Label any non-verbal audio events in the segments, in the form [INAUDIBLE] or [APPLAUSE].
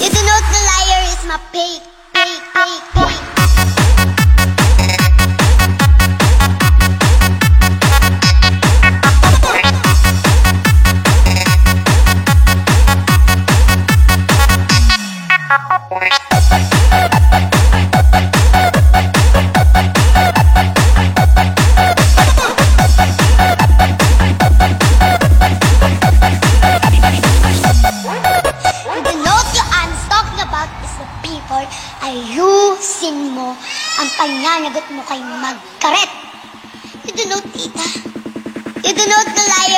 You do not the liar is my pig, pig, pig, pig. Pananagot mo kay magkaret. You do not, tita. You do not the liar.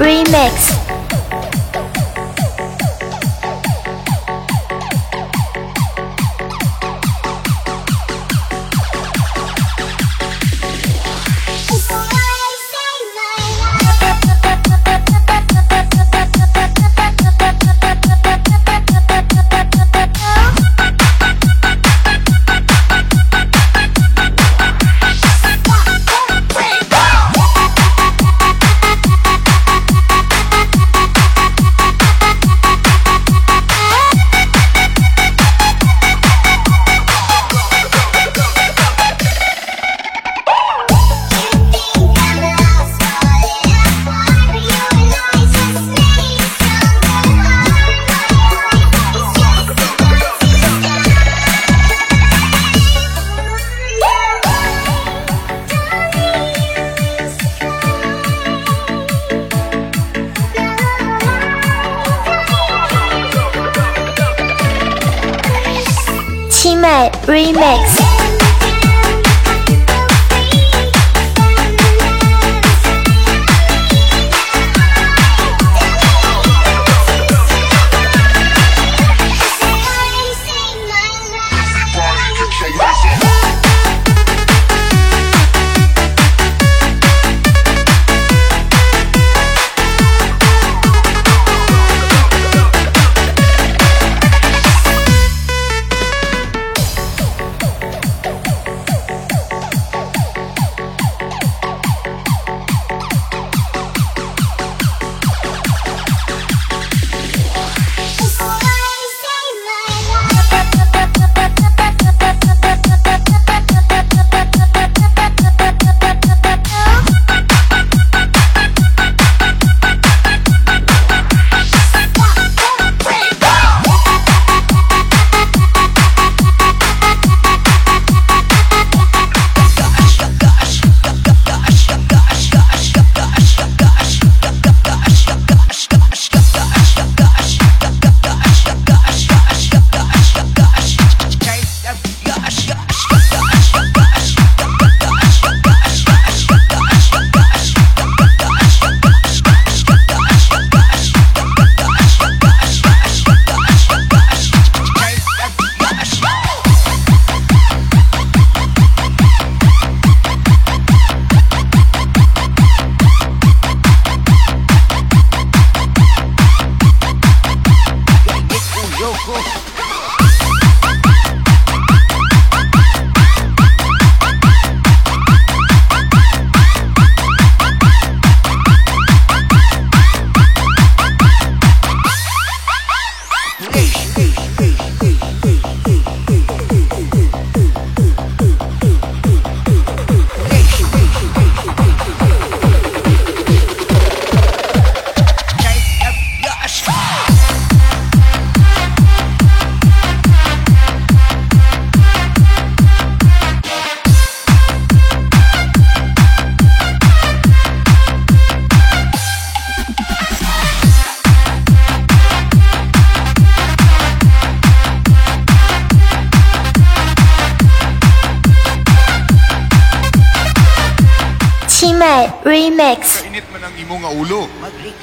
Remix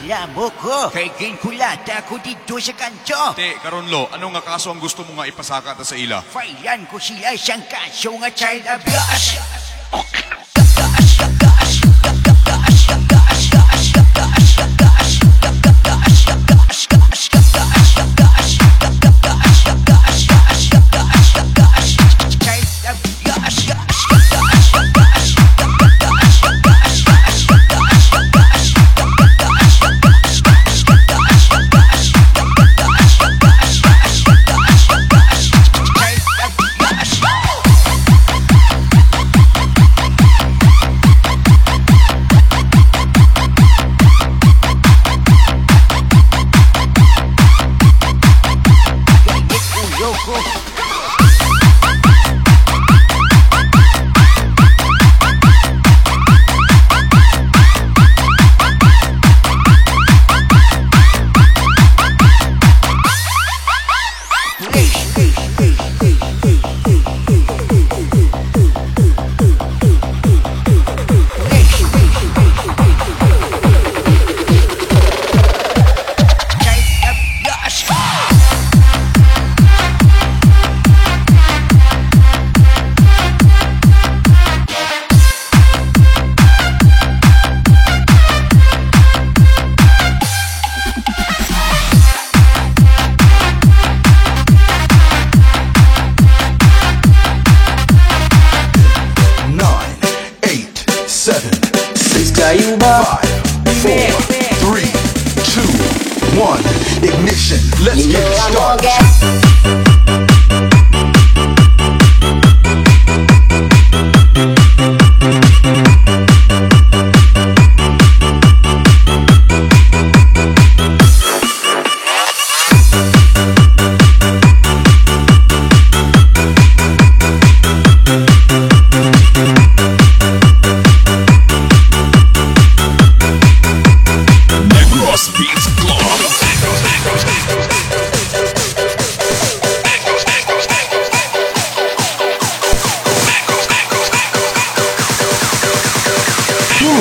Magreklamo ko. Kay gain kulata ako dito sa kanto. Te, karon lo, ano nga kaso ang gusto mo nga ipasaka ta sa ila? Failan ko sila siyang kaso nga child abuse.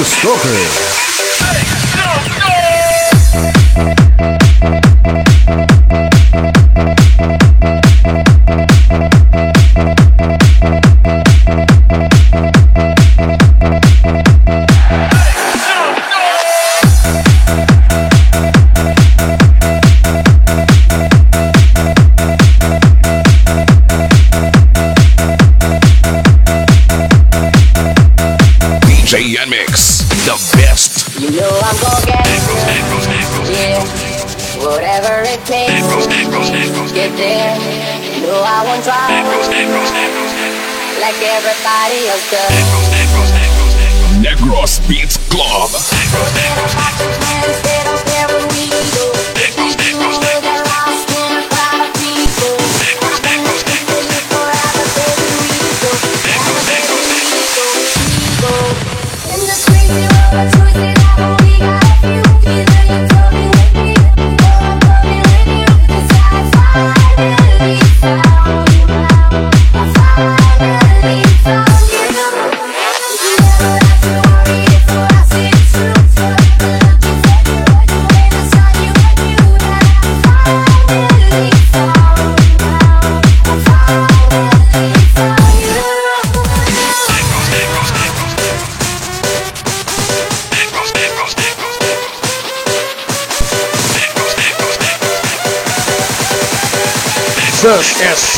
Stalker.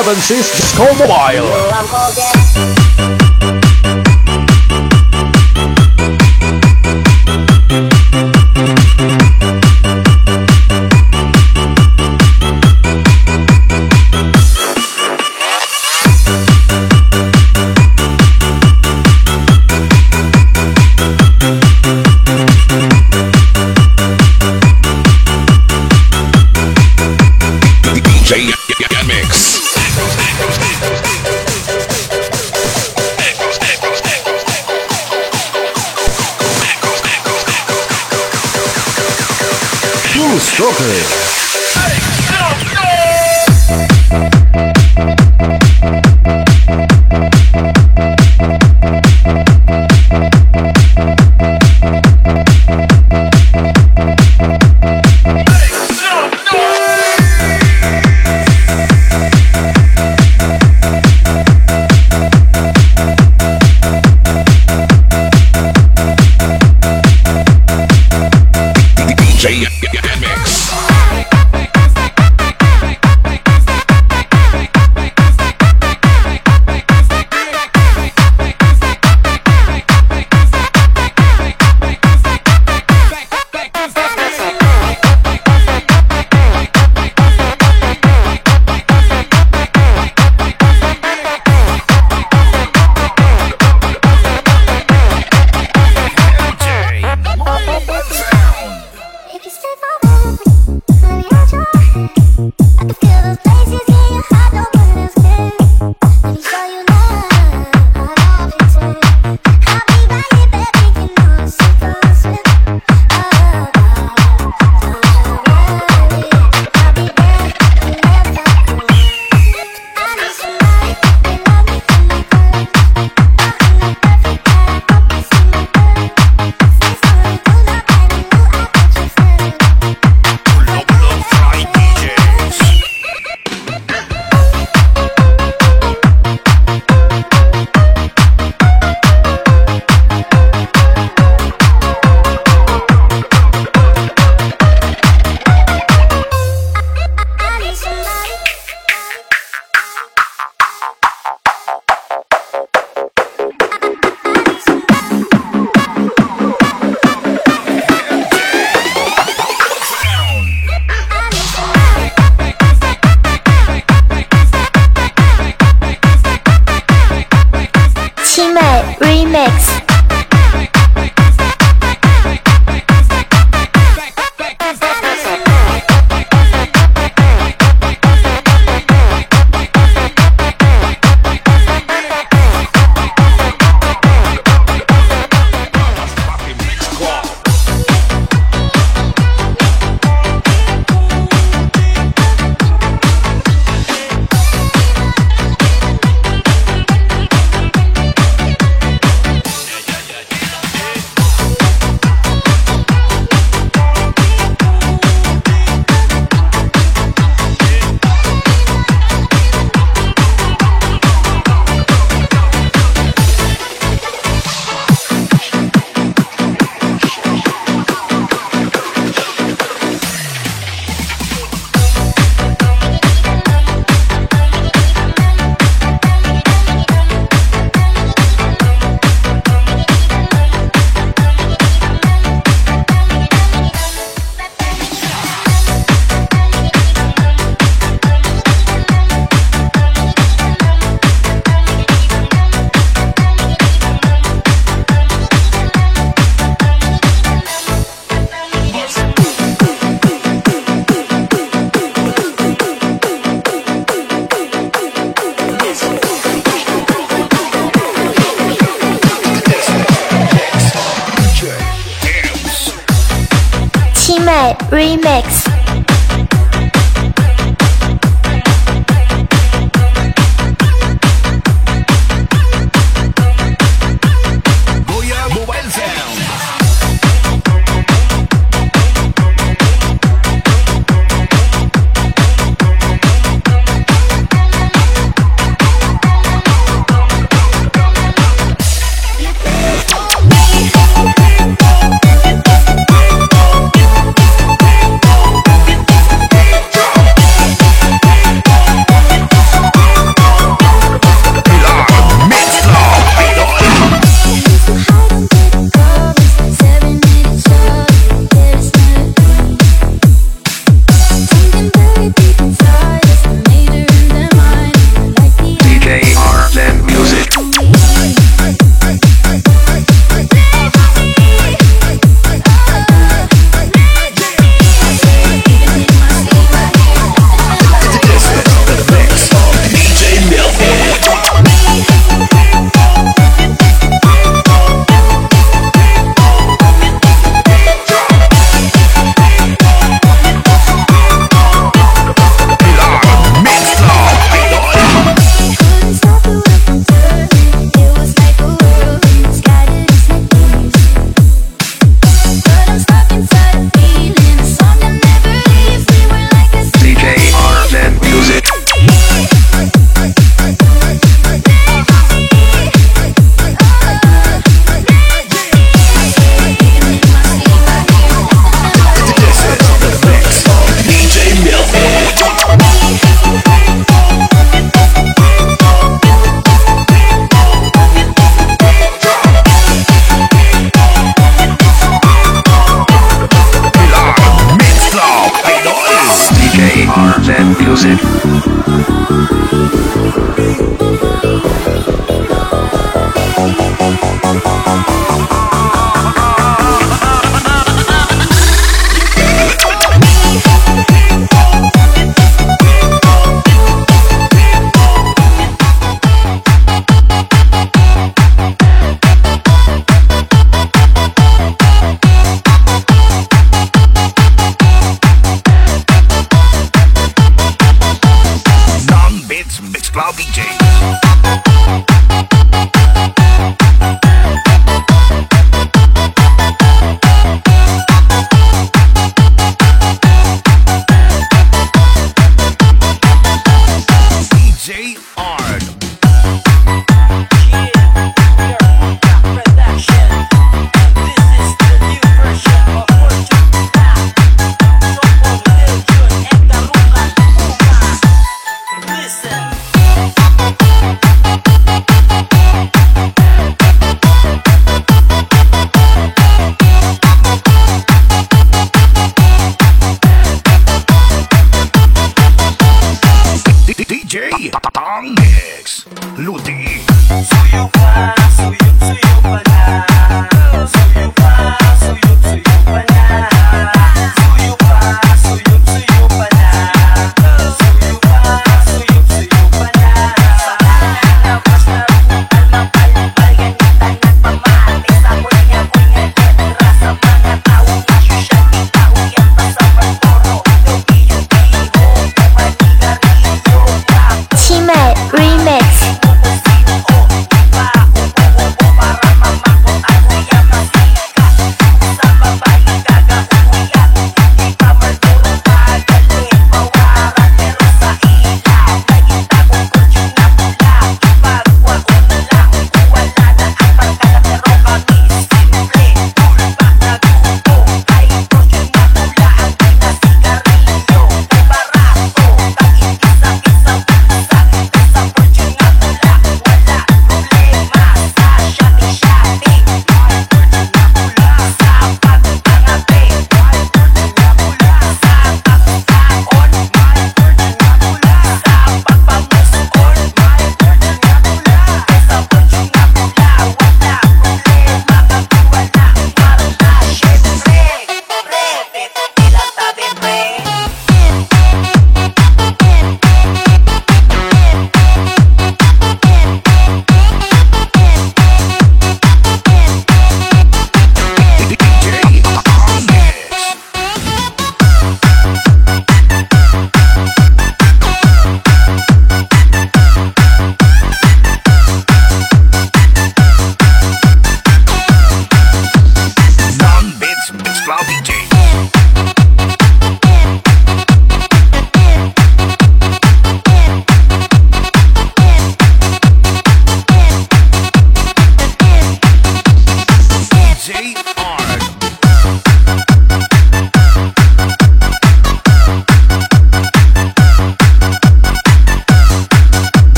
1970s Disco Mobile. J. Cool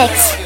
Remix。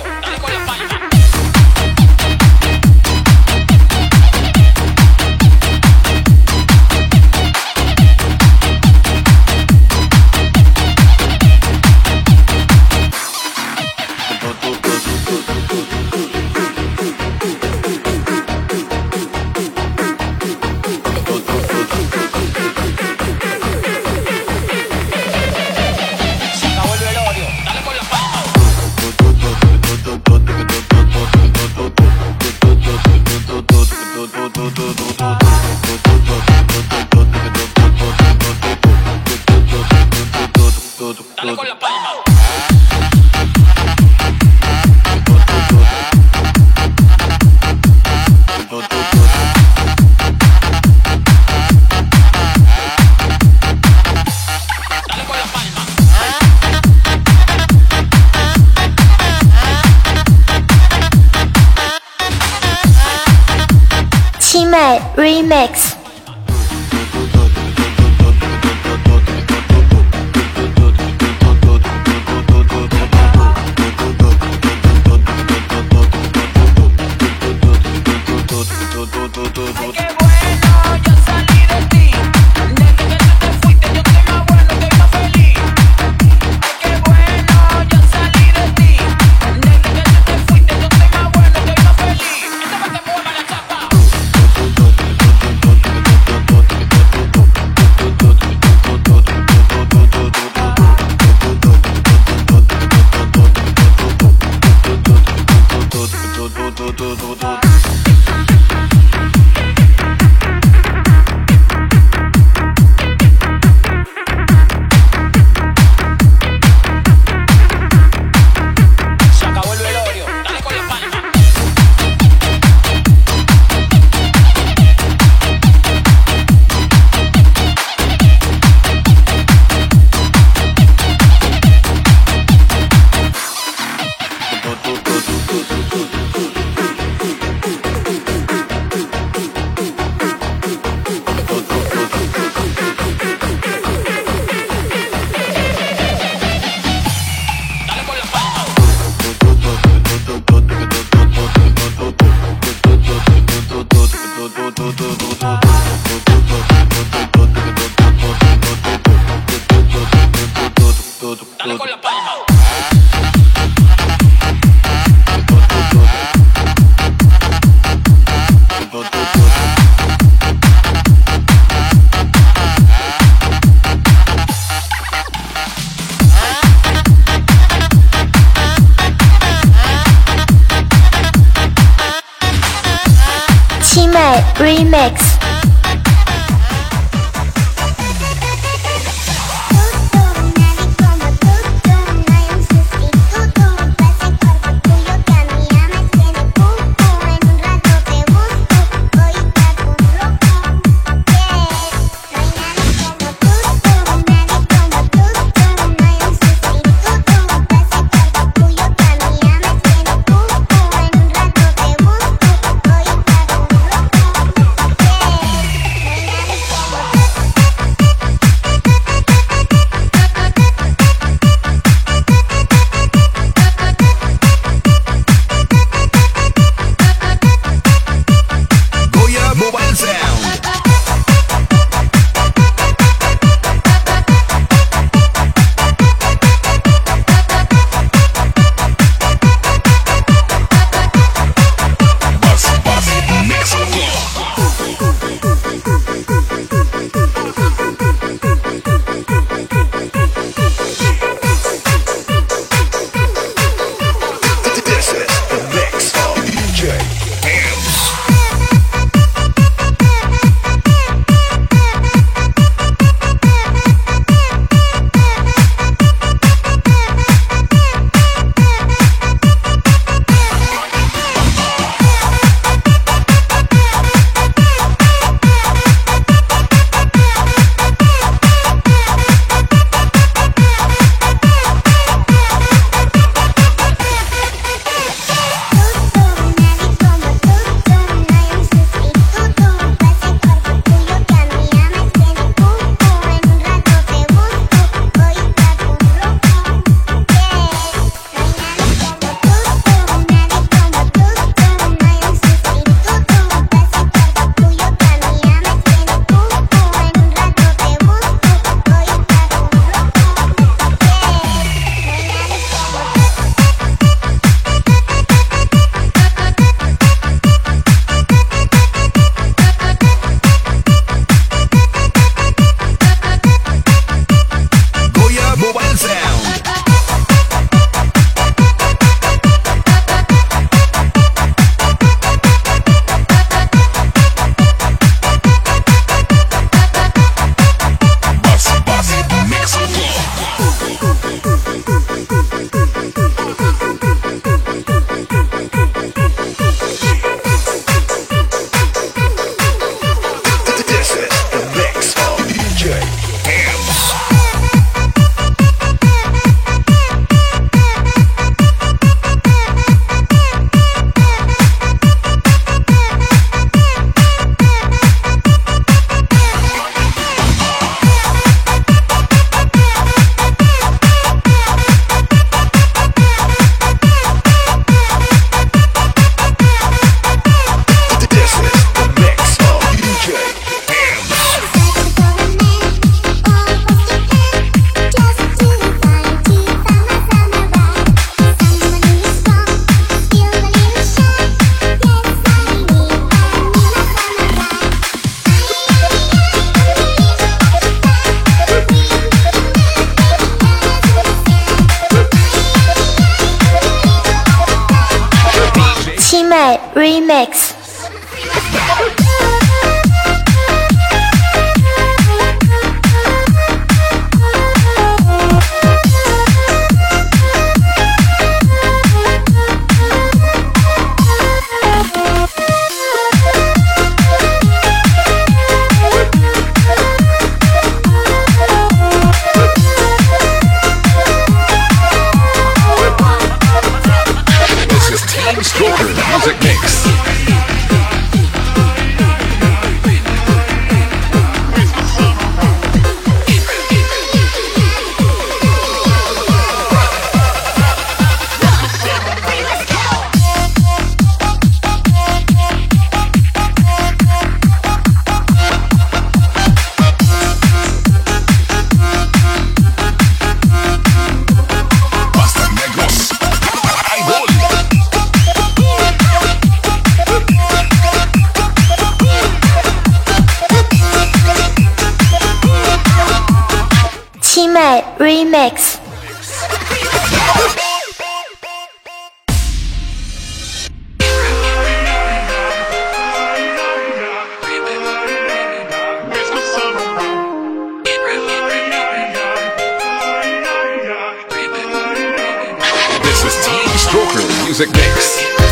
music mix.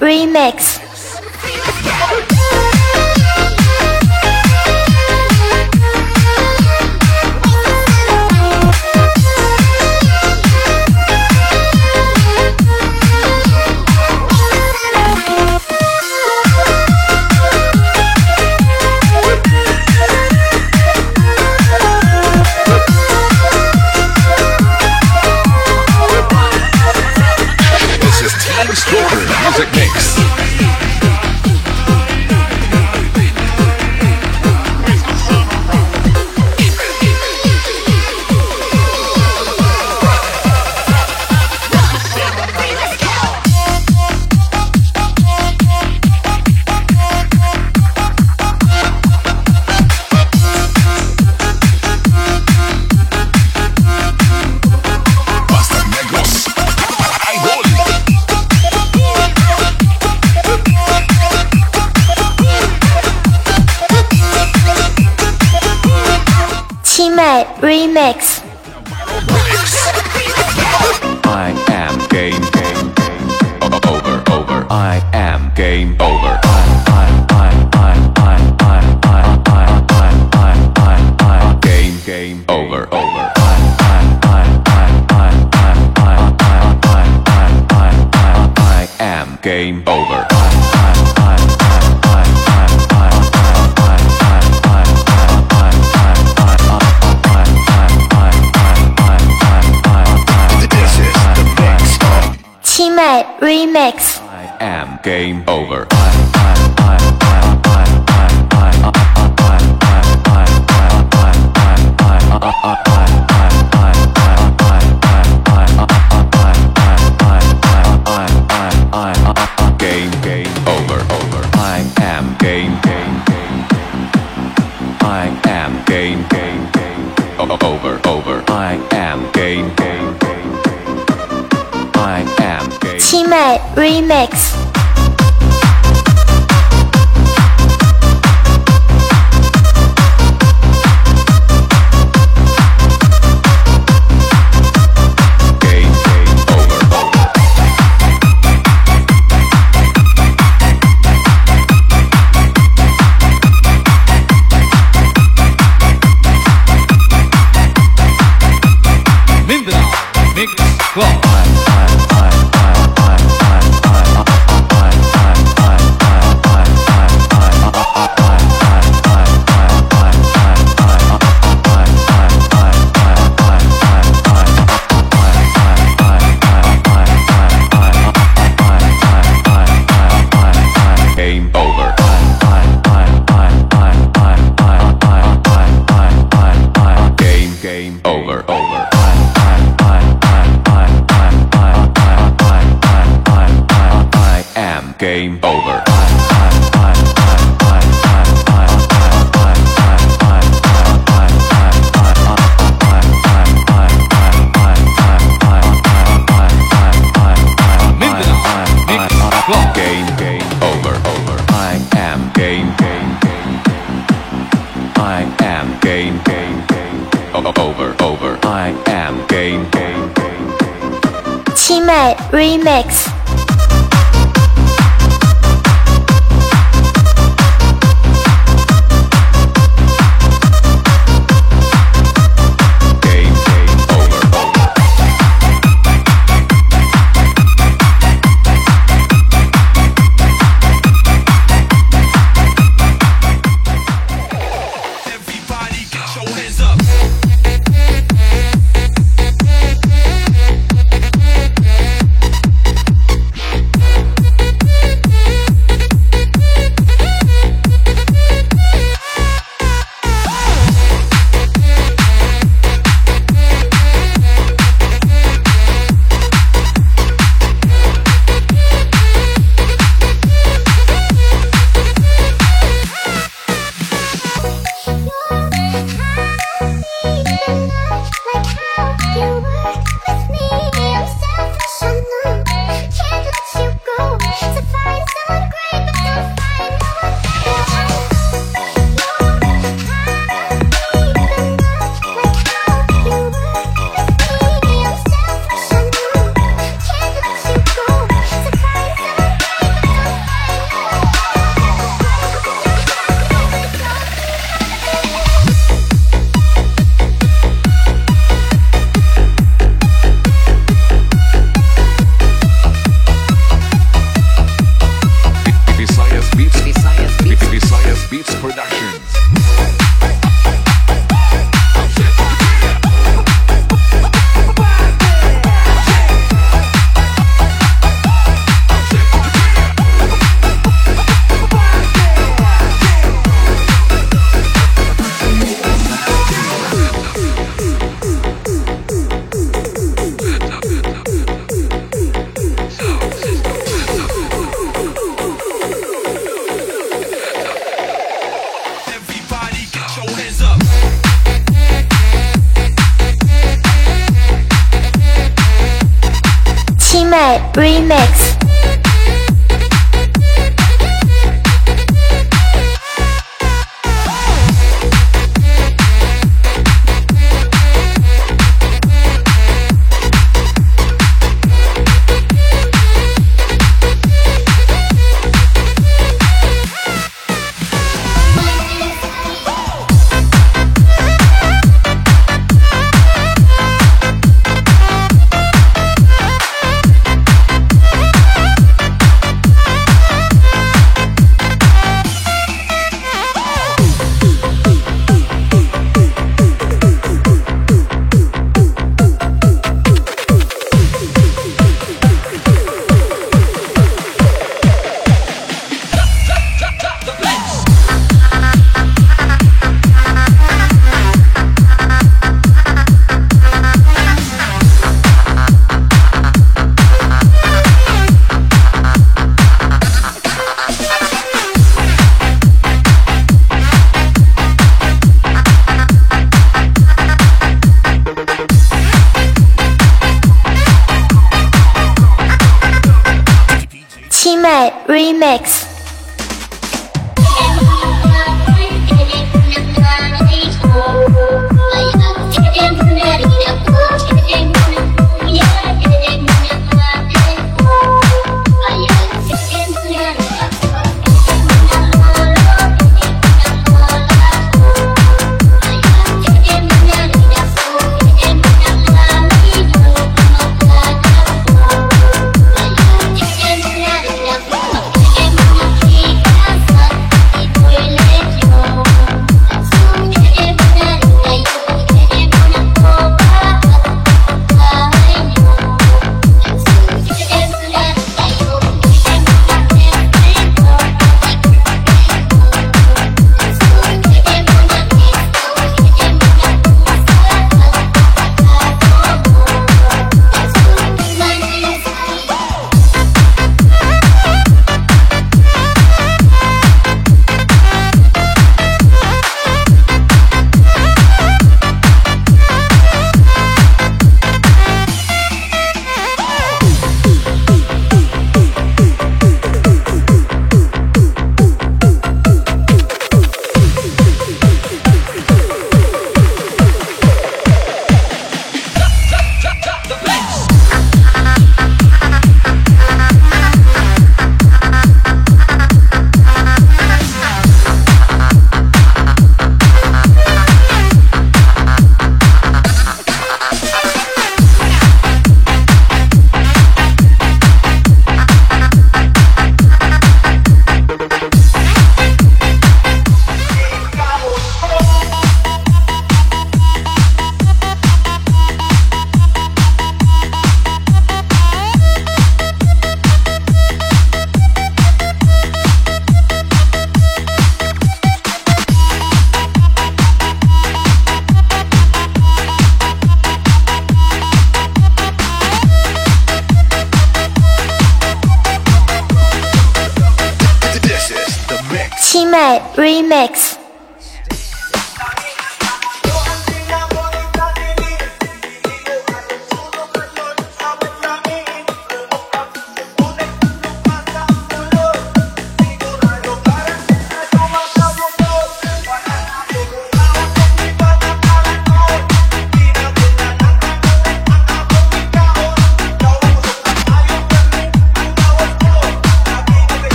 remix. game over. Remix. I am game over. Remix. Remix。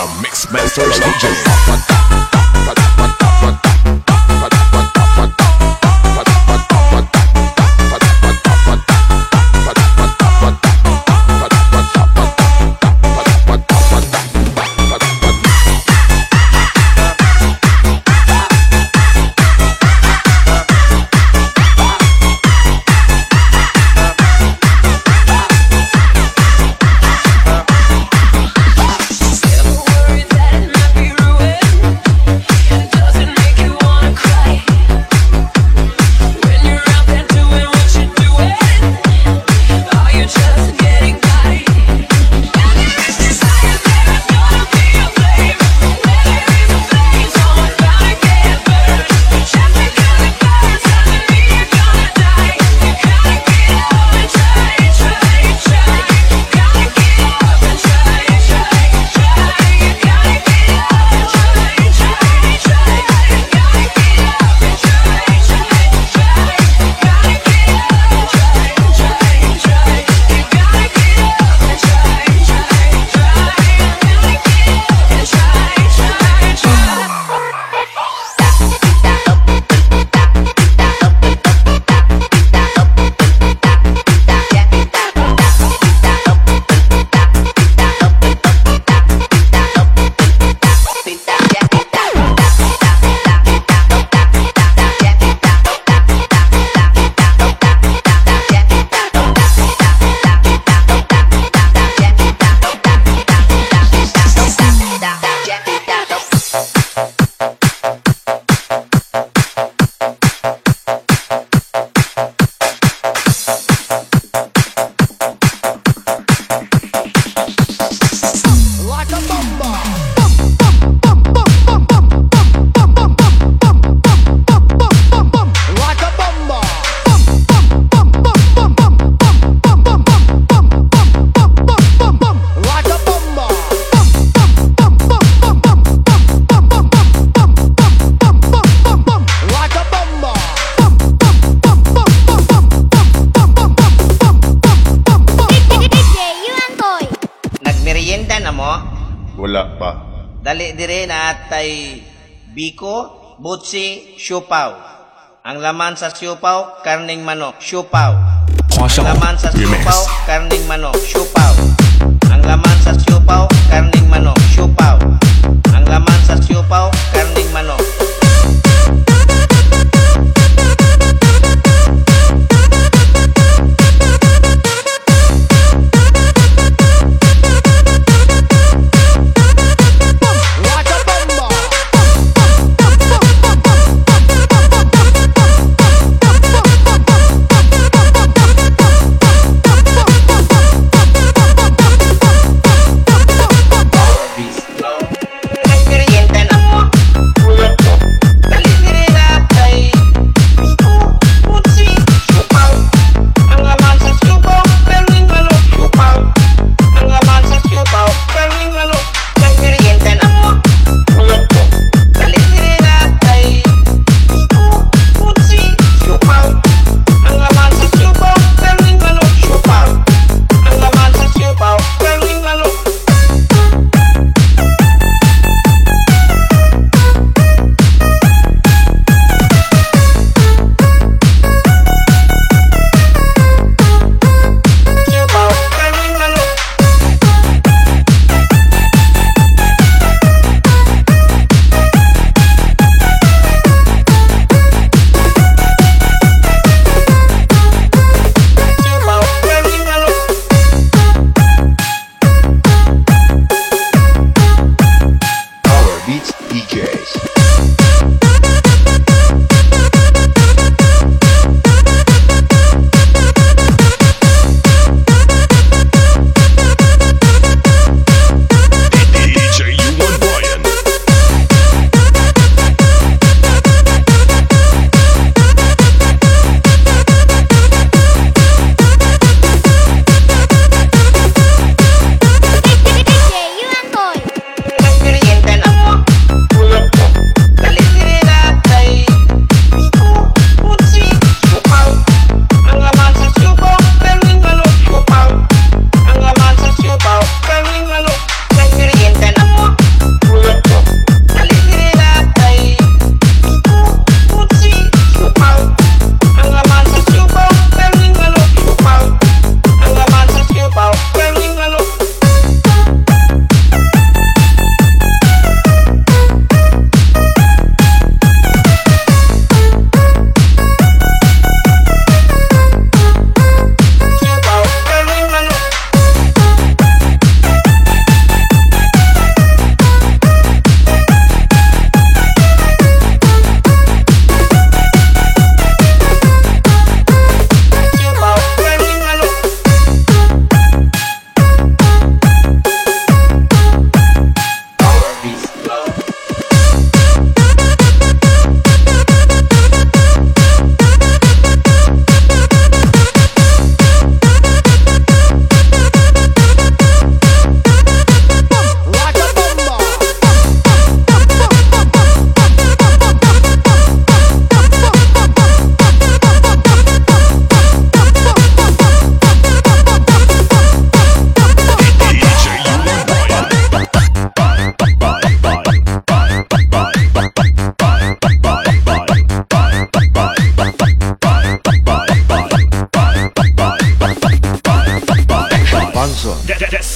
Esperanza Mix Masters DJ. ay biko, butsi, siupaw. Ang laman sa siupaw, karning manok, siupaw. Ang laman sa siupaw, karning manok, siupaw. Ang laman sa siupaw, karning manok, siupaw. Ang laman sa siupaw, karning manok,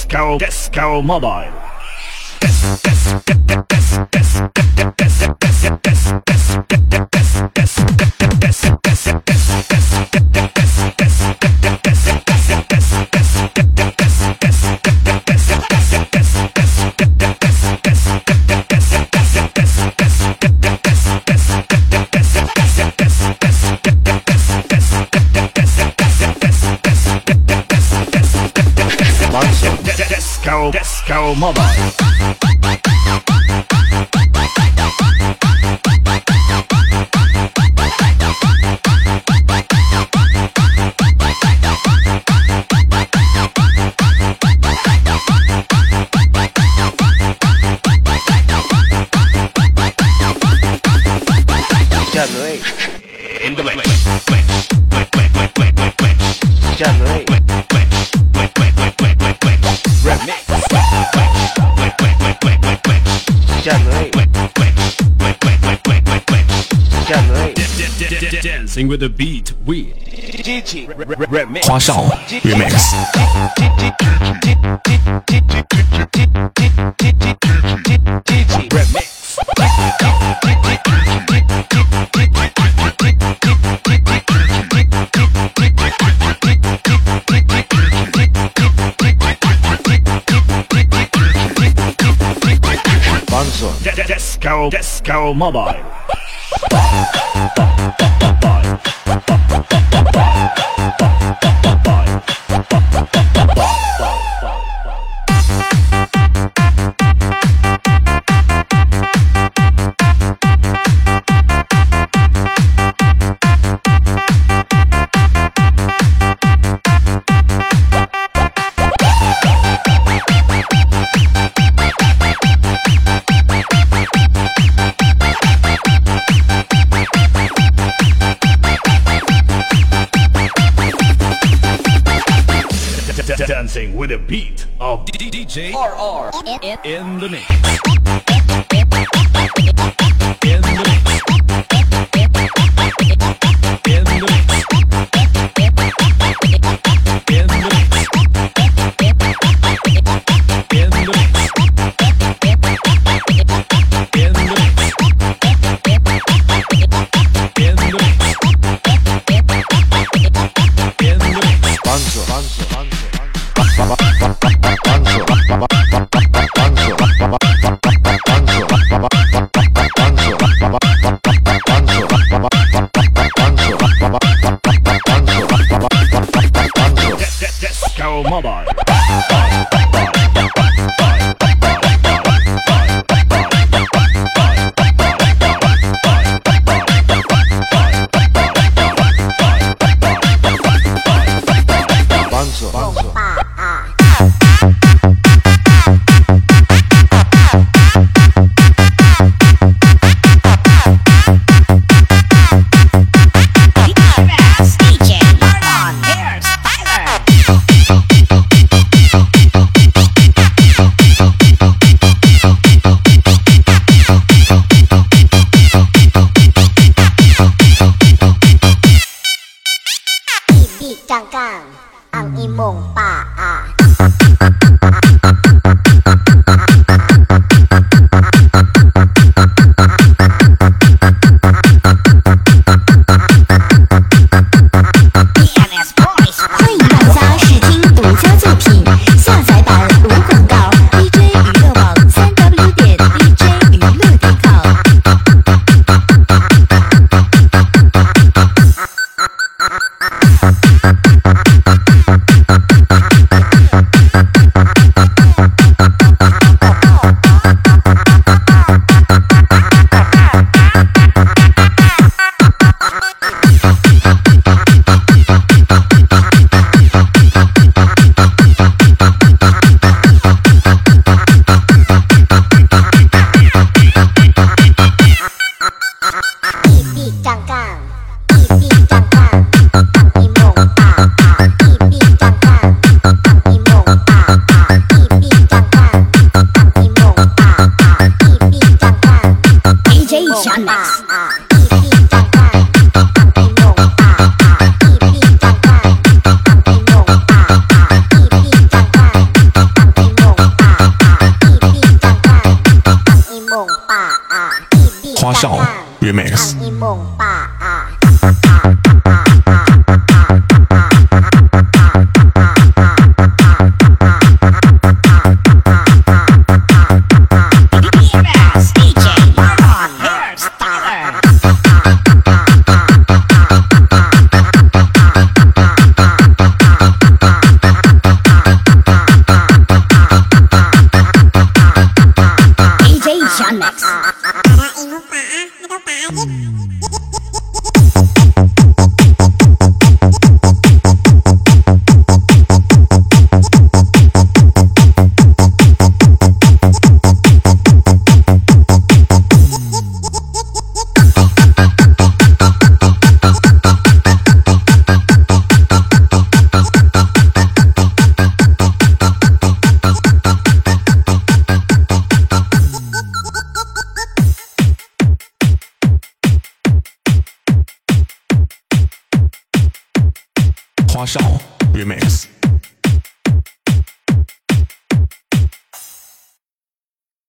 Disco Disco Mobile. disco, go, mother. in the way. Dancing with the beat with Gigi Remix. Remix Bonzo Disco Mobile. [LAUGHS] dancing with a beat of DJ RR in the mix. In the mix. Mobile.